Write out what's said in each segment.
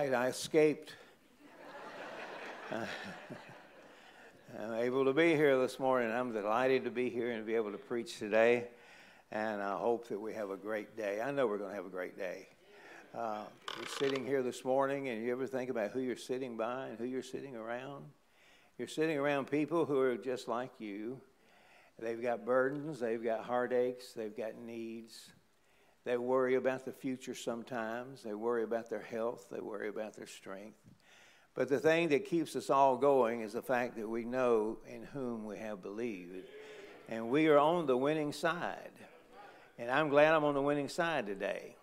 right, I escaped. I'm able to be here this morning. I'm delighted to be here and be able to preach today. And I hope that we have a great day. I know we're going to have a great day. Uh, you're sitting here this morning, and you ever think about who you're sitting by and who you're sitting around? You're sitting around people who are just like you. They've got burdens, they've got heartaches, they've got needs. They worry about the future sometimes. They worry about their health. They worry about their strength. But the thing that keeps us all going is the fact that we know in whom we have believed. And we are on the winning side. And I'm glad I'm on the winning side today.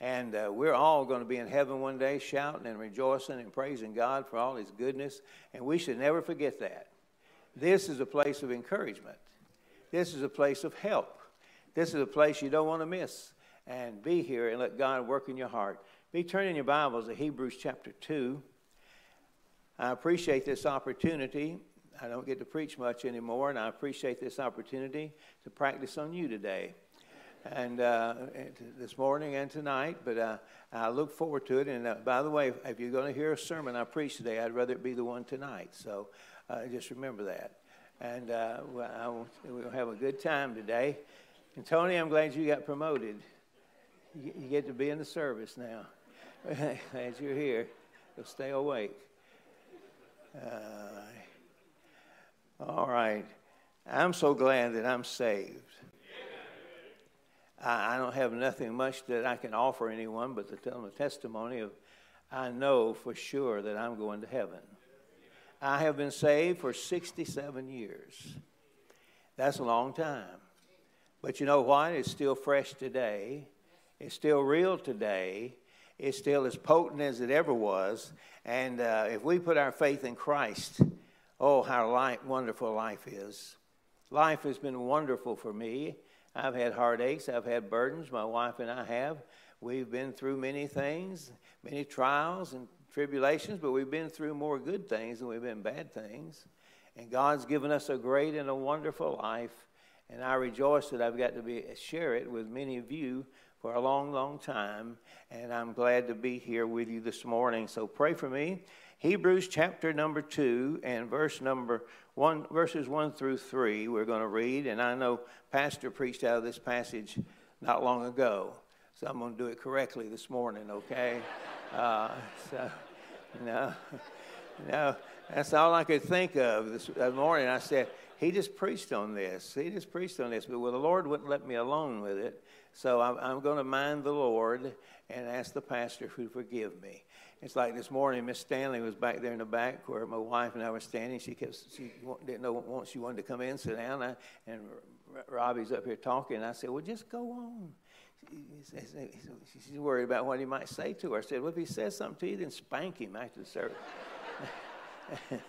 And uh, we're all going to be in heaven one day shouting and rejoicing and praising God for all his goodness. And we should never forget that. This is a place of encouragement. This is a place of help. This is a place you don't want to miss and be here and let God work in your heart. Be turning your Bibles to Hebrews chapter 2. I appreciate this opportunity. I don't get to preach much anymore, and I appreciate this opportunity to practice on you today. And uh, this morning and tonight, but uh, I look forward to it. And uh, by the way, if you're going to hear a sermon I preach today, I'd rather it be the one tonight. So uh, just remember that. And uh, we'll have a good time today. And Tony, I'm glad you got promoted you get to be in the service now as you're here. You'll stay awake. Uh, all right. I'm so glad that I'm saved. I, I, don't have nothing much that I can offer anyone but to tell them a testimony of I know for sure that I'm going to heaven. I have been saved for 67 years. That's a long time. But you know what? It's still fresh today it's still real today. It's still as potent as it ever was. And uh, if we put our faith in Christ, oh, how light, wonderful life is. Life has been wonderful for me. I've had heartaches, I've had burdens, my wife and I have. We've been through many things, many trials and tribulations, but we've been through more good things than we've been bad things. And God's given us a great and a wonderful life. And I rejoice that I've got to be, share it with many of you for a long, long time, and I'm glad to be here with you this morning. So pray for me. Hebrews chapter number two and verse number one, verses one through three, we're going to read. And I know Pastor preached out of this passage not long ago, so I'm going to do it correctly this morning, okay? Uh, so, no, no, that's all I could think of this, this morning. I said, he just preached on this. He just preached on this, but well, the Lord wouldn't let me alone with it. So I'm, I'm going to mind the Lord and ask the pastor to forgive me. It's like this morning, Miss Stanley was back there in the back where my wife and I were standing. She kept, she didn't know once she wanted to come in, sit down, and Robbie's up here talking. I said, "Well, just go on." She's worried about what he might say to her. I said, "Well, if he says something to you, then spank him after the service."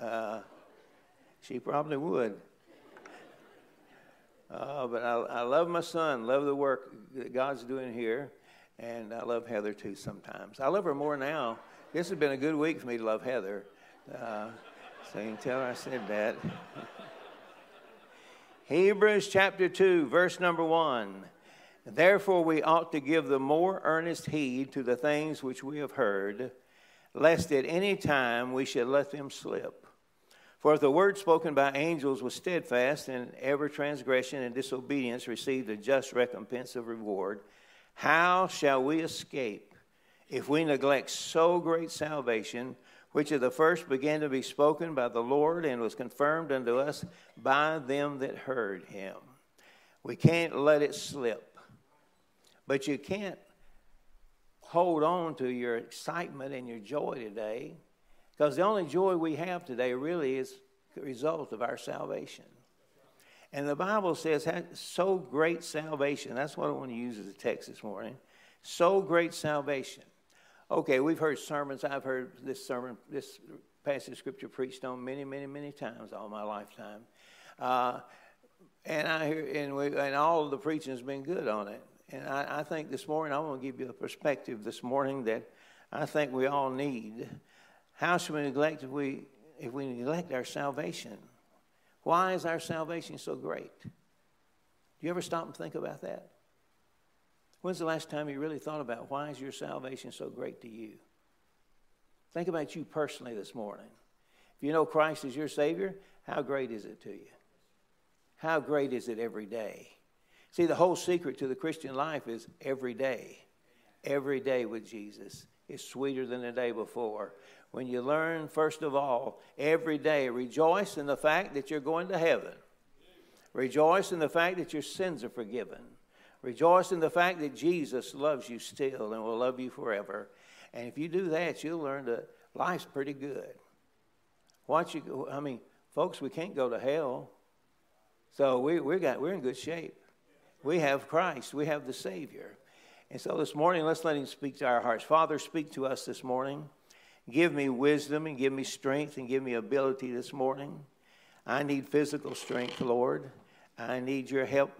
uh, she probably would. Uh, but I, I love my son, love the work that God's doing here, and I love Heather too sometimes. I love her more now. This has been a good week for me to love Heather. Uh, so you can tell her I said that. Hebrews chapter 2, verse number 1. Therefore, we ought to give the more earnest heed to the things which we have heard, lest at any time we should let them slip. For if the word spoken by angels was steadfast, and every transgression and disobedience received a just recompense of reward, how shall we escape if we neglect so great salvation, which at the first began to be spoken by the Lord and was confirmed unto us by them that heard him? We can't let it slip. But you can't hold on to your excitement and your joy today because the only joy we have today really is the result of our salvation. And the Bible says, so great salvation. That's what I want to use as a text this morning. So great salvation. Okay, we've heard sermons. I've heard this sermon, this passage of scripture preached on many, many, many times all my lifetime. Uh, and I hear, and, we, and all of the preaching has been good on it. And I, I think this morning, I want to give you a perspective this morning that I think we all need. How should we neglect if we, if we neglect our salvation? Why is our salvation so great? Do you ever stop and think about that? When's the last time you really thought about why is your salvation so great to you? Think about you personally this morning. If you know Christ is your Savior, how great is it to you? How great is it every day? See, the whole secret to the Christian life is every day. Every day with Jesus is sweeter than the day before. When you learn, first of all, every day, rejoice in the fact that you're going to heaven. Rejoice in the fact that your sins are forgiven. Rejoice in the fact that Jesus loves you still and will love you forever. And if you do that, you'll learn that life's pretty good. Watch you, I mean, folks, we can't go to hell. So we, we got, we're in good shape. We have Christ, we have the Savior. And so this morning, let's let Him speak to our hearts. Father, speak to us this morning. Give me wisdom and give me strength and give me ability this morning. I need physical strength, Lord. I need your help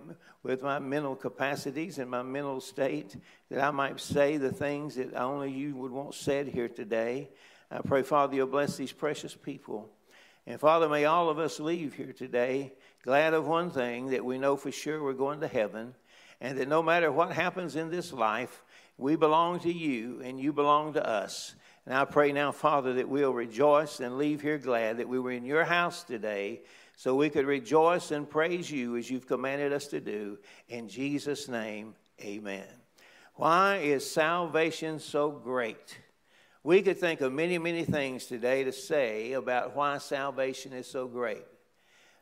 with my mental capacities and my mental state that I might say the things that only you would want said here today. I pray, Father, you'll bless these precious people. And Father, may all of us leave here today glad of one thing that we know for sure we're going to heaven, and that no matter what happens in this life, we belong to you and you belong to us. And I pray now, Father, that we'll rejoice and leave here glad that we were in your house today so we could rejoice and praise you as you've commanded us to do. In Jesus' name, amen. Why is salvation so great? We could think of many, many things today to say about why salvation is so great.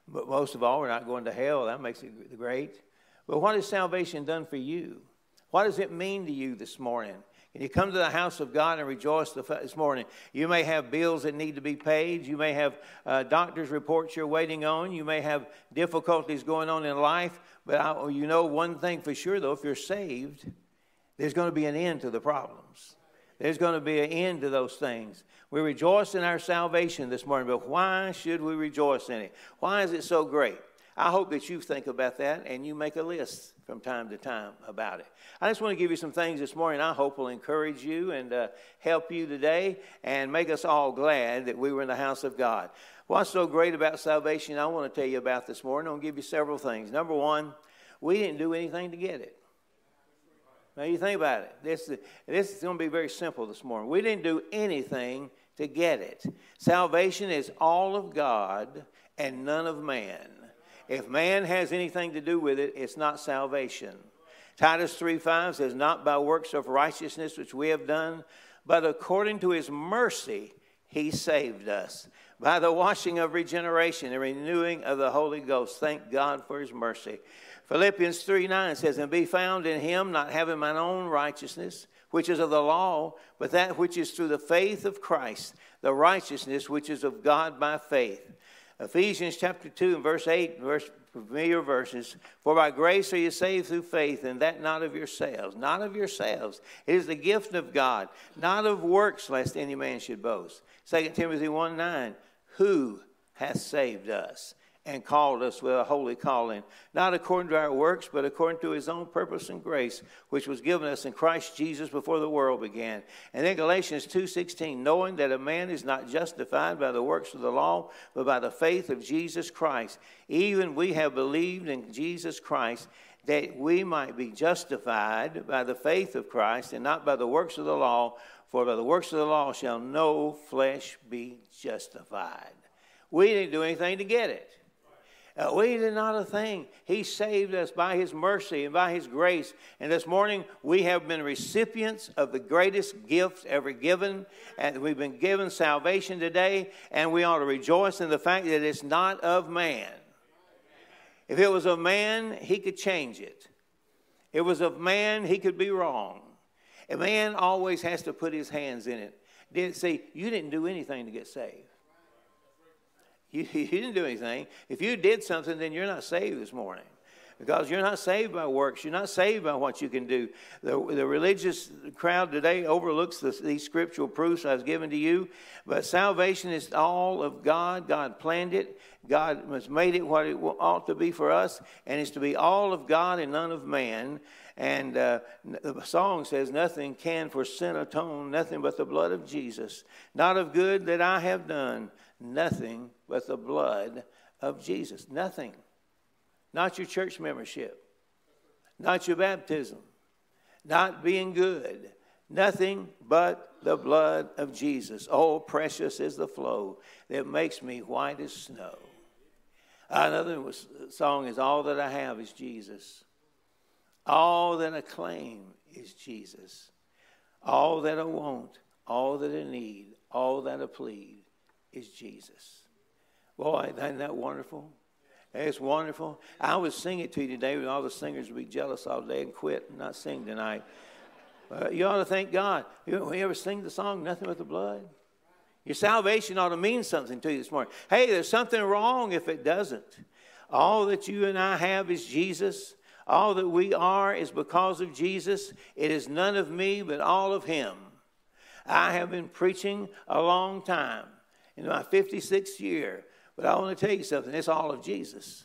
But most of all, we're not going to hell. That makes it great. But what has salvation done for you? What does it mean to you this morning? Can you come to the house of God and rejoice this morning? You may have bills that need to be paid. You may have uh, doctor's reports you're waiting on. You may have difficulties going on in life. But I, you know one thing for sure, though, if you're saved, there's going to be an end to the problems. There's going to be an end to those things. We rejoice in our salvation this morning, but why should we rejoice in it? Why is it so great? I hope that you think about that and you make a list from time to time about it. I just want to give you some things this morning I hope will encourage you and uh, help you today and make us all glad that we were in the house of God. What's so great about salvation I want to tell you about this morning? I'll give you several things. Number one, we didn't do anything to get it. Now, you think about it. This, this is going to be very simple this morning. We didn't do anything to get it. Salvation is all of God and none of man. If man has anything to do with it, it's not salvation. Titus 3 5 says, Not by works of righteousness which we have done, but according to his mercy, he saved us by the washing of regeneration and renewing of the Holy Ghost. Thank God for his mercy. Philippians 3 9 says, And be found in him, not having mine own righteousness, which is of the law, but that which is through the faith of Christ, the righteousness which is of God by faith. Ephesians chapter 2 and verse 8, verse, familiar verses. For by grace are you saved through faith, and that not of yourselves. Not of yourselves. It is the gift of God, not of works, lest any man should boast. 2 Timothy 1 9, who hath saved us? And called us with a holy calling, not according to our works, but according to his own purpose and grace, which was given us in Christ Jesus before the world began. And then Galatians 2:16, knowing that a man is not justified by the works of the law, but by the faith of Jesus Christ. Even we have believed in Jesus Christ that we might be justified by the faith of Christ and not by the works of the law, for by the works of the law shall no flesh be justified. We didn't do anything to get it. Uh, we did not a thing. He saved us by His mercy and by His grace. And this morning, we have been recipients of the greatest gift ever given. And we've been given salvation today. And we ought to rejoice in the fact that it's not of man. If it was of man, he could change it. If it was of man, he could be wrong. A man always has to put his hands in it. Didn't see you didn't do anything to get saved. You, you didn't do anything. If you did something, then you're not saved this morning because you're not saved by works. You're not saved by what you can do. The, the religious crowd today overlooks the, these scriptural proofs I've given to you, but salvation is all of God. God planned it. God has made it what it ought to be for us, and it's to be all of God and none of man. And uh, the song says, Nothing can for sin atone, nothing but the blood of Jesus. Not of good that I have done, nothing but the blood of Jesus. Nothing. Not your church membership, not your baptism, not being good, nothing but the blood of Jesus. Oh, precious is the flow that makes me white as snow. Another song is All That I Have is Jesus. All that I claim is Jesus. All that I want, all that I need, all that I plead is Jesus. Boy, isn't that wonderful? It's wonderful. I would sing it to you today, but all the singers would be jealous all day and quit and not sing tonight. Uh, you ought to thank God. You, you ever sing the song, Nothing But the Blood? Your salvation ought to mean something to you this morning. Hey, there's something wrong if it doesn't. All that you and I have is Jesus. All that we are is because of Jesus. It is none of me, but all of Him. I have been preaching a long time, in my 56th year, but I want to tell you something it's all of Jesus.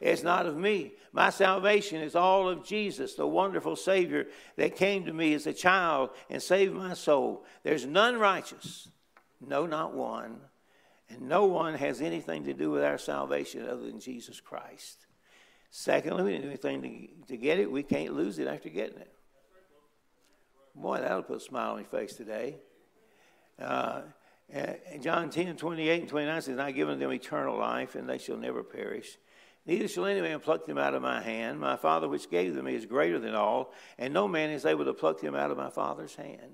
It's not of me. My salvation is all of Jesus, the wonderful Savior that came to me as a child and saved my soul. There's none righteous, no, not one. And no one has anything to do with our salvation other than Jesus Christ. Secondly, we didn't do anything to, to get it. We can't lose it after getting it. Boy, that'll put a smile on your face today. Uh, Uh, John 10, 28 and 29 says, I give them eternal life, and they shall never perish. Neither shall any man pluck them out of my hand. My Father which gave them is greater than all, and no man is able to pluck them out of my Father's hand.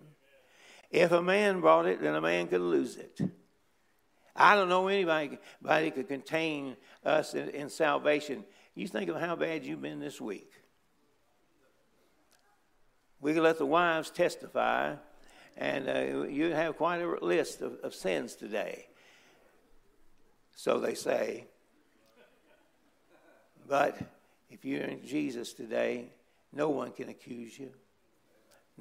If a man brought it, then a man could lose it. I don't know anybody, anybody could contain us in, in salvation. You think of how bad you've been this week. We can let the wives testify, and uh, you have quite a list of, of sins today. So they say. But if you're in Jesus today, no one can accuse you.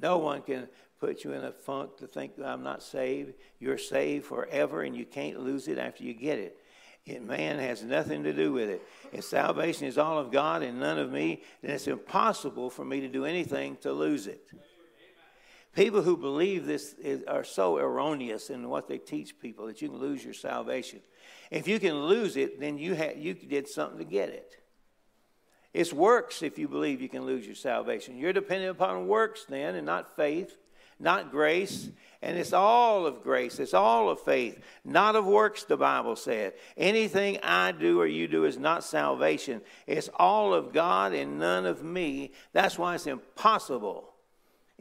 No one can put you in a funk to think I'm not saved. You're saved forever and you can't lose it after you get it. it. Man has nothing to do with it. If salvation is all of God and none of me, then it's impossible for me to do anything to lose it. People who believe this is, are so erroneous in what they teach people that you can lose your salvation. If you can lose it, then you, ha- you did something to get it. It's works if you believe you can lose your salvation. You're dependent upon works then and not faith, not grace. And it's all of grace, it's all of faith, not of works, the Bible said. Anything I do or you do is not salvation. It's all of God and none of me. That's why it's impossible,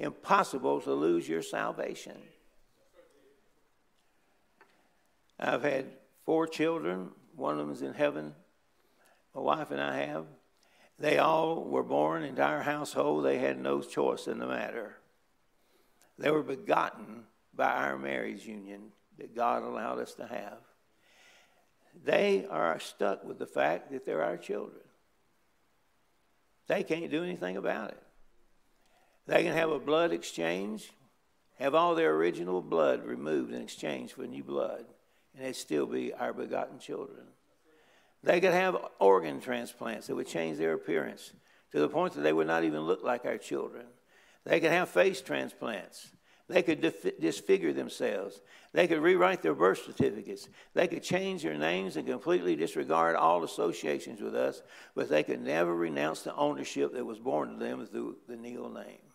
impossible to lose your salvation. I've had four children. One of them is in heaven. My wife and I have. They all were born into our household. They had no choice in the matter. They were begotten by our marriage union that God allowed us to have. They are stuck with the fact that they're our children. They can't do anything about it. They can have a blood exchange, have all their original blood removed in exchange for new blood, and they'd still be our begotten children. They could have organ transplants that would change their appearance to the point that they would not even look like our children. They could have face transplants. They could dif- disfigure themselves. They could rewrite their birth certificates. They could change their names and completely disregard all associations with us, but they could never renounce the ownership that was born to them through the Neil name.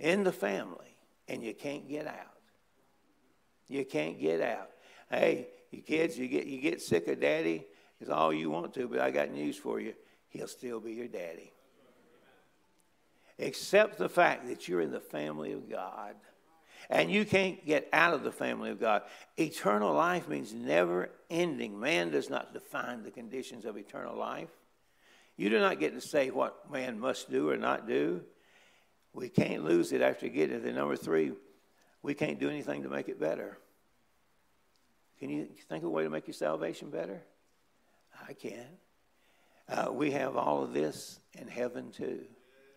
In the family, and you can't get out. You can't get out. Hey, you kids, you get, you get sick of daddy, it's all you want to, but I got news for you. He'll still be your daddy. Accept the fact that you're in the family of God and you can't get out of the family of God. Eternal life means never ending. Man does not define the conditions of eternal life. You do not get to say what man must do or not do. We can't lose it after getting it. And number three, we can't do anything to make it better. Can you think of a way to make your salvation better? I can. Uh, we have all of this in heaven too.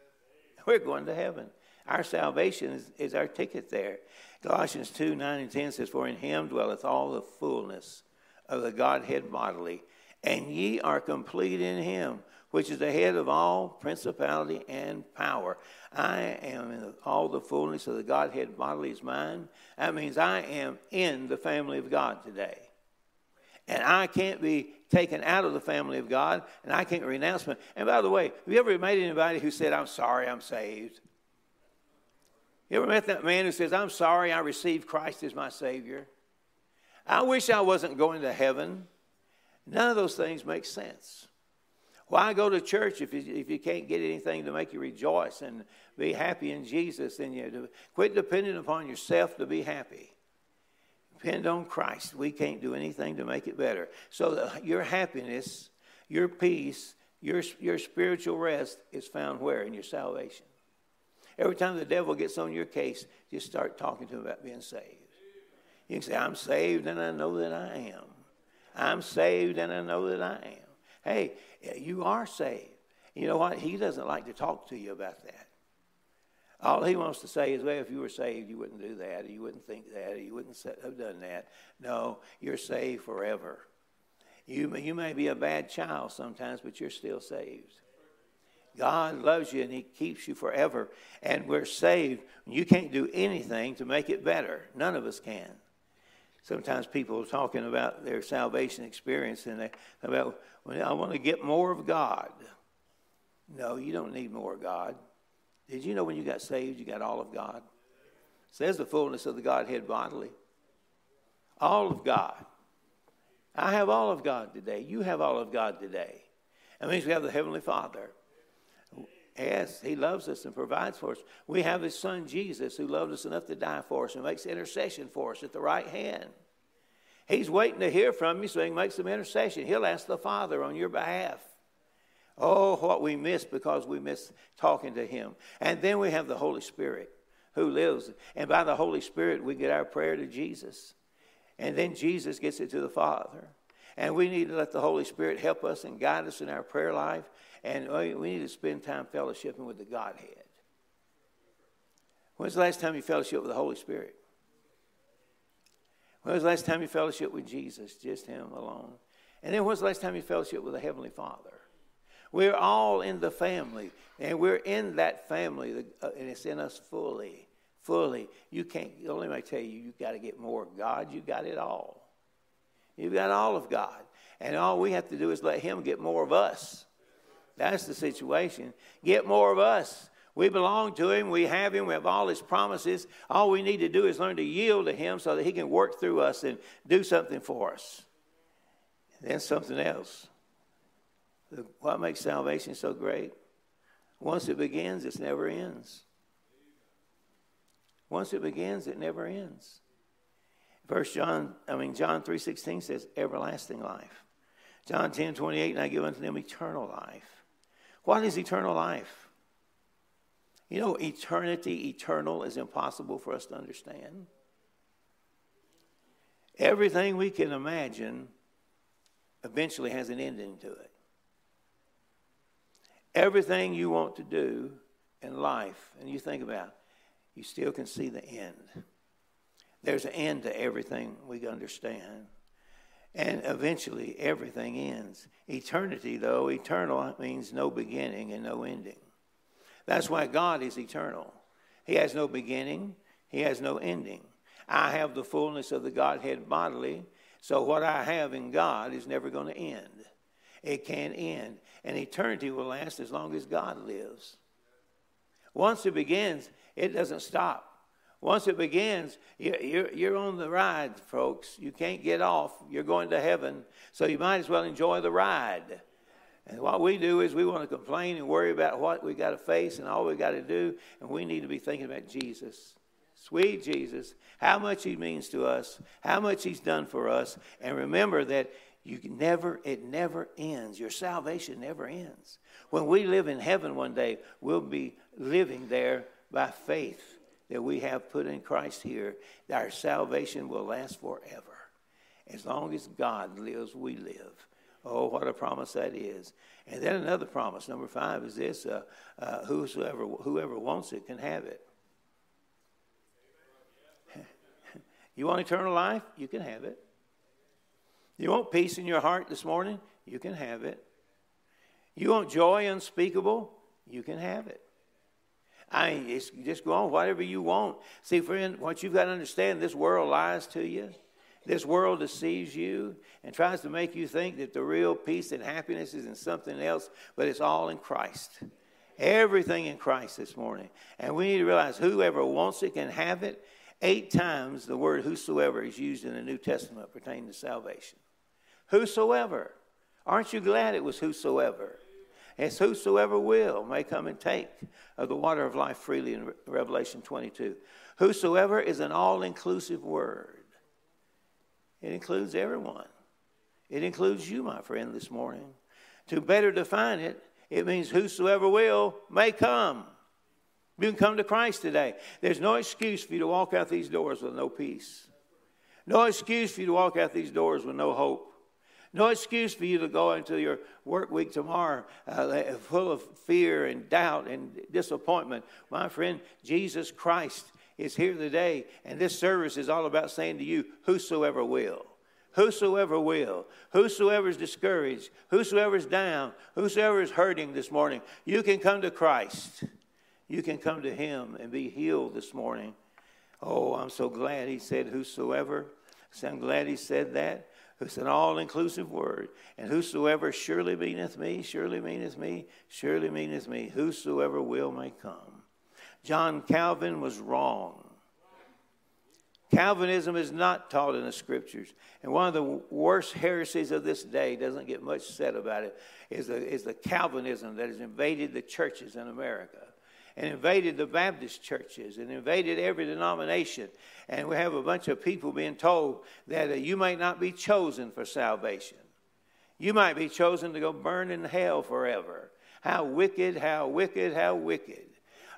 We're going to heaven. Our salvation is, is our ticket there. Colossians 2 9 and 10 says, For in him dwelleth all the fullness of the Godhead bodily, and ye are complete in him which is the head of all principality and power. I am in all the fullness of the Godhead bodily is mine. That means I am in the family of God today. And I can't be taken out of the family of God, and I can't renounce me. And by the way, have you ever met anybody who said, I'm sorry, I'm saved? You ever met that man who says, I'm sorry, I received Christ as my Savior? I wish I wasn't going to heaven. None of those things make sense. Why go to church if you, if you can't get anything to make you rejoice and be happy in Jesus? Then you quit depending upon yourself to be happy. Depend on Christ. We can't do anything to make it better. So your happiness, your peace, your, your spiritual rest is found where? In your salvation. Every time the devil gets on your case, just start talking to him about being saved. You can say, I'm saved and I know that I am. I'm saved and I know that I am. Hey, you are saved. You know what? He doesn't like to talk to you about that. All he wants to say is, well, if you were saved, you wouldn't do that, or you wouldn't think that, or you wouldn't have done that. No, you're saved forever. You, you may be a bad child sometimes, but you're still saved. God loves you and He keeps you forever. And we're saved. You can't do anything to make it better. None of us can. Sometimes people are talking about their salvation experience and they about, well, I want to get more of God. No, you don't need more of God. Did you know when you got saved, you got all of God? Says the fullness of the Godhead bodily. All of God. I have all of God today. You have all of God today. That means we have the Heavenly Father. Yes, He loves us and provides for us. We have His Son Jesus who loved us enough to die for us and makes intercession for us at the right hand. He's waiting to hear from you so He can make some intercession. He'll ask the Father on your behalf. Oh, what we miss because we miss talking to Him. And then we have the Holy Spirit who lives. And by the Holy Spirit, we get our prayer to Jesus. And then Jesus gets it to the Father. And we need to let the Holy Spirit help us and guide us in our prayer life. And we need to spend time fellowshipping with the Godhead. When's the last time you fellowship with the Holy Spirit? When was the last time you fellowship with Jesus? Just Him alone. And then when was the last time you fellowship with the Heavenly Father? We're all in the family, and we're in that family, uh, and it's in us fully. Fully. You can't, only may tell you, you've got to get more of God. You've got it all. You've got all of God. And all we have to do is let Him get more of us. That's the situation. Get more of us. We belong to Him. We have Him. We have all His promises. All we need to do is learn to yield to Him so that He can work through us and do something for us. And then something else. What makes salvation so great? Once it begins, it never ends. Once it begins, it never ends. First John, I mean John 3.16 says everlasting life. John ten twenty eight, and I give unto them eternal life. What is eternal life? You know, eternity, eternal, is impossible for us to understand. Everything we can imagine eventually has an ending to it. Everything you want to do in life, and you think about, you still can see the end. There's an end to everything we can understand. And eventually, everything ends. Eternity, though, eternal means no beginning and no ending. That's why God is eternal. He has no beginning, He has no ending. I have the fullness of the Godhead bodily, so what I have in God is never going to end. It can't end and eternity will last as long as God lives. Once it begins, it doesn't stop. Once it begins, you're, on the ride, folks. You can't get off. You're going to heaven, so you might as well enjoy the ride. And what we do is we want to complain and worry about what we got to face and all we got to do, and we need to be thinking about Jesus. Sweet Jesus, how much he means to us, how much he's done for us, and remember that you never, it never ends. Your salvation never ends. When we live in heaven one day, we'll be living there by faith that we have put in Christ here. Our salvation will last forever. As long as God lives, we live. Oh, what a promise that is. And then another promise, number five, is this uh, uh, whosoever, whoever wants it can have it. you want eternal life? You can have it. You want peace in your heart this morning? You can have it. You want joy unspeakable? You can have it. I mean, just go on, whatever you want. See, friend, what you've got to understand, this world lies to you. This world deceives you and tries to make you think that the real peace and happiness is in something else, but it's all in Christ. Everything in Christ this morning. And we need to realize whoever wants it can have it. Eight times the word whosoever is used in the New Testament pertaining to salvation. Whosoever. Aren't you glad it was whosoever? It's whosoever will may come and take of the water of life freely in Revelation 22. Whosoever is an all inclusive word. It includes everyone. It includes you, my friend, this morning. To better define it, it means whosoever will may come. You can come to Christ today. There's no excuse for you to walk out these doors with no peace. No excuse for you to walk out these doors with no hope. No excuse for you to go into your work week tomorrow uh, full of fear and doubt and disappointment. My friend, Jesus Christ is here today, and this service is all about saying to you, Whosoever will. Whosoever will, whosoever is discouraged, whosoever is down, whosoever is hurting this morning, you can come to Christ. You can come to Him and be healed this morning. Oh, I'm so glad He said, Whosoever. So I'm glad He said that. It's an all inclusive word. And whosoever surely meaneth me, surely meaneth me, surely meaneth me, whosoever will may come. John Calvin was wrong. Calvinism is not taught in the scriptures. And one of the worst heresies of this day, doesn't get much said about it, is the, is the Calvinism that has invaded the churches in America and invaded the Baptist churches and invaded every denomination. And we have a bunch of people being told that uh, you might not be chosen for salvation. You might be chosen to go burn in hell forever. How wicked, how wicked, how wicked.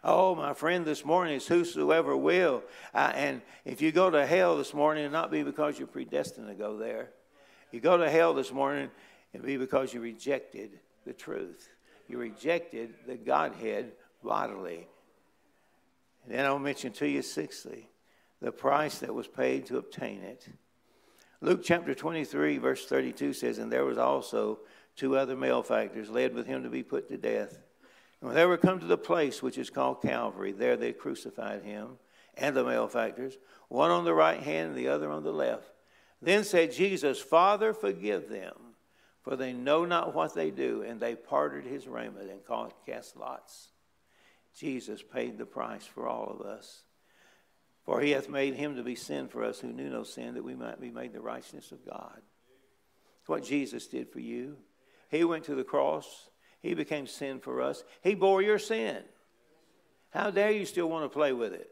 Oh, my friend, this morning is whosoever will. Uh, and if you go to hell this morning, it'll not be because you're predestined to go there. You go to hell this morning, it'll be because you rejected the truth. You rejected the Godhead bodily. And then I'll mention to you, sixthly, the price that was paid to obtain it. Luke chapter 23, verse 32 says, And there was also two other malefactors led with him to be put to death. And when they were come to the place which is called Calvary, there they crucified him and the malefactors, one on the right hand and the other on the left. Then said Jesus, Father, forgive them, for they know not what they do. And they parted his raiment and cast lots. Jesus paid the price for all of us. For he hath made him to be sin for us who knew no sin, that we might be made the righteousness of God. What Jesus did for you. He went to the cross, he became sin for us, he bore your sin. How dare you still want to play with it?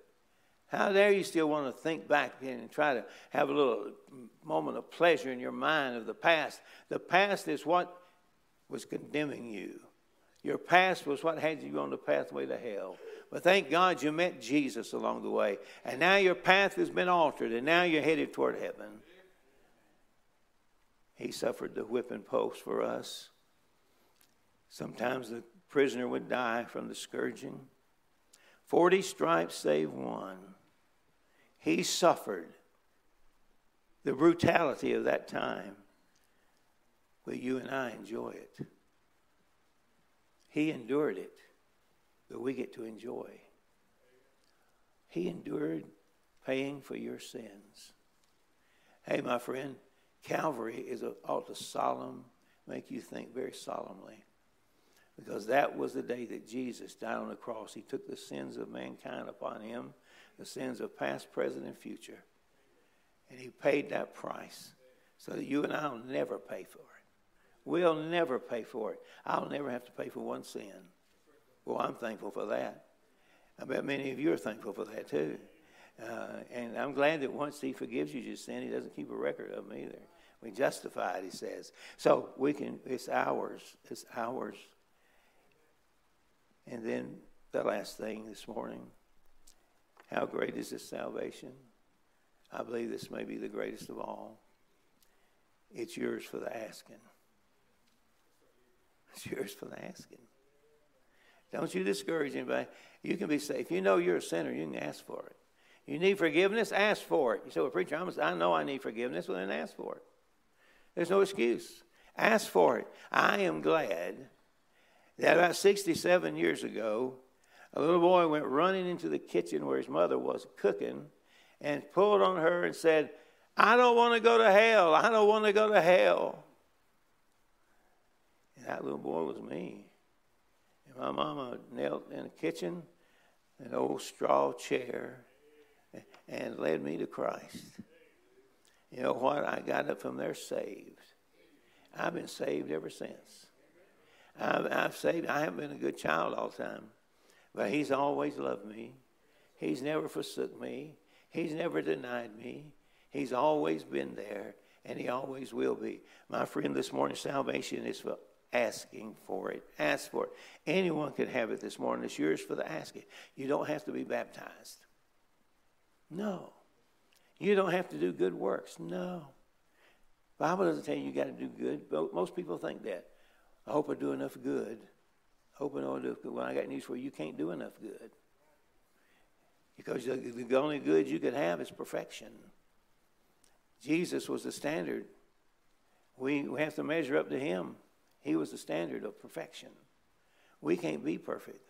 How dare you still want to think back and try to have a little moment of pleasure in your mind of the past? The past is what was condemning you. Your past was what had you on the pathway to hell. But thank God you met Jesus along the way. And now your path has been altered, and now you're headed toward heaven. He suffered the whipping post for us. Sometimes the prisoner would die from the scourging. Forty stripes save one. He suffered the brutality of that time. Will you and I enjoy it? He endured it, that we get to enjoy. He endured paying for your sins. Hey, my friend, Calvary is a, ought to solemn, make you think very solemnly. Because that was the day that Jesus died on the cross. He took the sins of mankind upon him, the sins of past, present, and future. And he paid that price so that you and I will never pay for it. We'll never pay for it. I'll never have to pay for one sin. Well, I'm thankful for that. I bet many of you are thankful for that too. Uh, and I'm glad that once He forgives you your sin, He doesn't keep a record of them either. We justify it, He says. So we can. It's ours. It's ours. And then the last thing this morning: How great is this salvation? I believe this may be the greatest of all. It's yours for the asking. It's yours for the asking. Don't you discourage anybody. You can be safe. You know you're a sinner, you can ask for it. You need forgiveness, ask for it. You say, Well, preacher, I'm, I know I need forgiveness, well, then ask for it. There's no excuse. Ask for it. I am glad that about 67 years ago, a little boy went running into the kitchen where his mother was cooking and pulled on her and said, I don't want to go to hell. I don't want to go to hell. That little boy was me. And my mama knelt in the kitchen, an old straw chair, and led me to Christ. You know what? I got up from there saved. I've been saved ever since. I've, I've saved. I haven't been a good child all the time, but He's always loved me. He's never forsook me. He's never denied me. He's always been there, and He always will be. My friend, this morning, salvation is for asking for it. Ask for it. Anyone can have it this morning. It's yours for the asking. You don't have to be baptized. No. You don't have to do good works. No. Bible doesn't tell you you got to do good. Most people think that. I hope I do enough good. I hope I know enough good. Well, I got news for you. You can't do enough good. Because the, the only good you could have is perfection. Jesus was the standard. We, we have to measure up to him. He was the standard of perfection. We can't be perfect,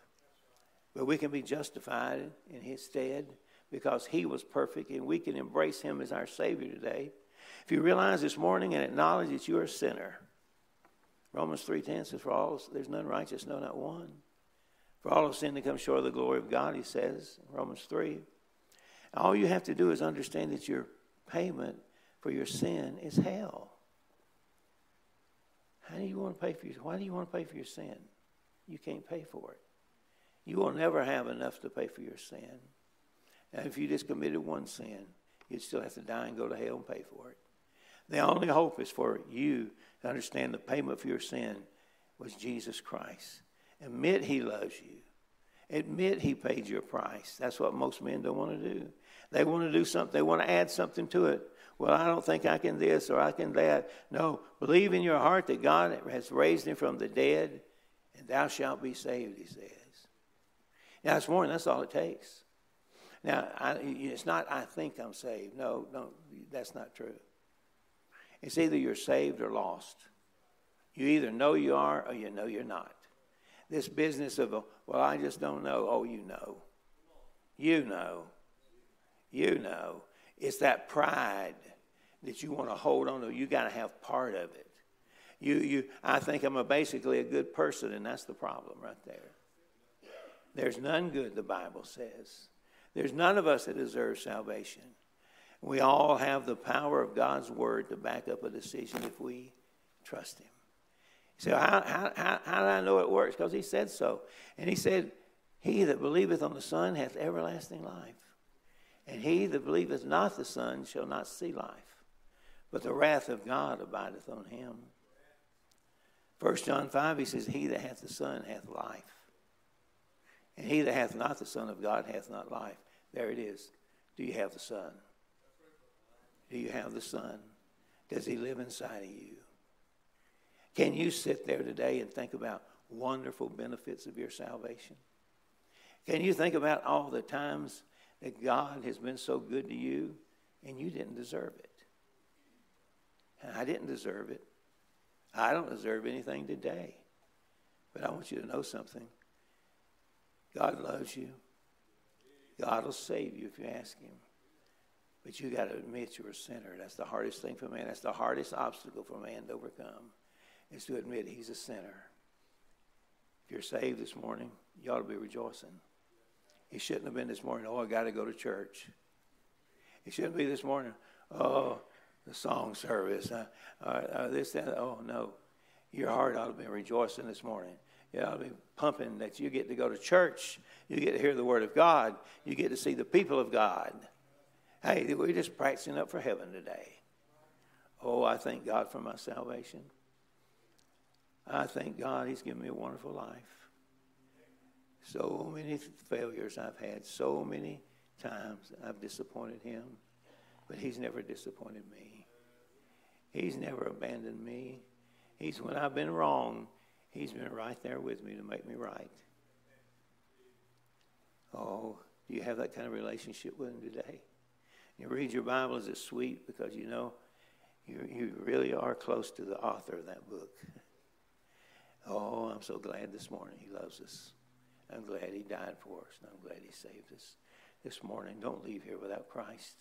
but we can be justified in his stead because he was perfect and we can embrace him as our Savior today. If you realize this morning and acknowledge that you're a sinner, Romans 3.10 says, For all, there's none righteous, no, not one. For all of sin to come short of the glory of God, he says in Romans 3. All you have to do is understand that your payment for your sin is hell. How do you want to pay for your why do you want to pay for your sin? You can't pay for it. You will never have enough to pay for your sin. And if you just committed one sin, you'd still have to die and go to hell and pay for it. The only hope is for you to understand the payment for your sin was Jesus Christ. Admit He loves you. Admit He paid your price. That's what most men don't want to do. They want to do something, they want to add something to it. Well, I don't think I can this or I can that. No, believe in your heart that God has raised him from the dead, and thou shalt be saved, he says. Now, this morning, that's all it takes. Now, I, it's not, I think I'm saved. No, no, that's not true. It's either you're saved or lost. You either know you are or you know you're not. This business of, well, I just don't know. Oh, you know. You know. You know. It's that pride that you want to hold on to. You got to have part of it. You, you, I think I'm a basically a good person, and that's the problem right there. There's none good, the Bible says. There's none of us that deserve salvation. We all have the power of God's word to back up a decision if we trust Him. So, how, how, how, how do I know it works? Because He said so. And He said, He that believeth on the Son hath everlasting life. And he that believeth not the Son shall not see life, but the wrath of God abideth on him. 1 John 5, he says, He that hath the Son hath life. And he that hath not the Son of God hath not life. There it is. Do you have the Son? Do you have the Son? Does He live inside of you? Can you sit there today and think about wonderful benefits of your salvation? Can you think about all the times that God has been so good to you and you didn't deserve it? I didn't deserve it. I don't deserve anything today. But I want you to know something. God loves you. God will save you if you ask Him. But you got to admit you're a sinner. That's the hardest thing for man. That's the hardest obstacle for man to overcome, is to admit he's a sinner. If you're saved this morning, you ought to be rejoicing. It shouldn't have been this morning, oh, I got to go to church. It shouldn't be this morning, oh, the song service, uh, uh, uh, this, that. Oh, no. Your heart ought to be rejoicing this morning. You ought to be pumping that you get to go to church. You get to hear the Word of God. You get to see the people of God. Hey, we're just practicing up for heaven today. Oh, I thank God for my salvation. I thank God He's given me a wonderful life. So many failures I've had, so many times I've disappointed Him, but He's never disappointed me. He's never abandoned me. He's when I've been wrong, He's been right there with me to make me right. Oh, do you have that kind of relationship with Him today? You read your Bible, is it sweet? Because you know you, you really are close to the author of that book. Oh, I'm so glad this morning he loves us. I'm glad he died for us, and I'm glad he saved us this morning. Don't leave here without Christ.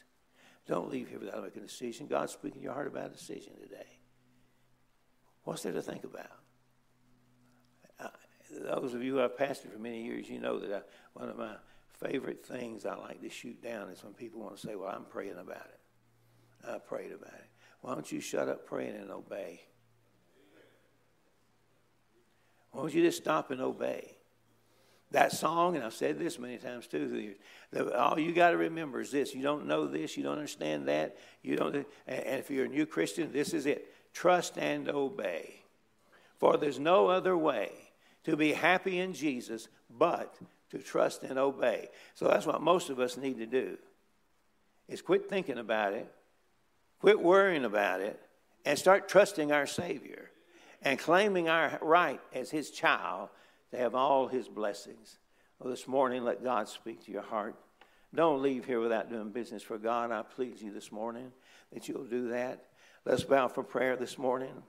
Don't leave here without making a decision. God's speaking to your heart about a decision today. What's there to think about? Uh, those of you who have pastored for many years, you know that I, one of my favorite things I like to shoot down is when people want to say, Well, I'm praying about it. I prayed about it. Why don't you shut up praying and obey? Why don't you just stop and obey? That song, and I've said this many times too, all you got to remember is this. You don't know this, you don't understand that, you don't, and if you're a new Christian, this is it. Trust and obey. For there's no other way to be happy in Jesus but to trust and obey. So that's what most of us need to do. Is quit thinking about it, quit worrying about it, and start trusting our Savior and claiming our right as His child to have all His blessings. Well, this morning, let God speak to your heart. Don't leave here without doing business for God. I please you this morning that you'll do that. Let's bow for prayer this morning.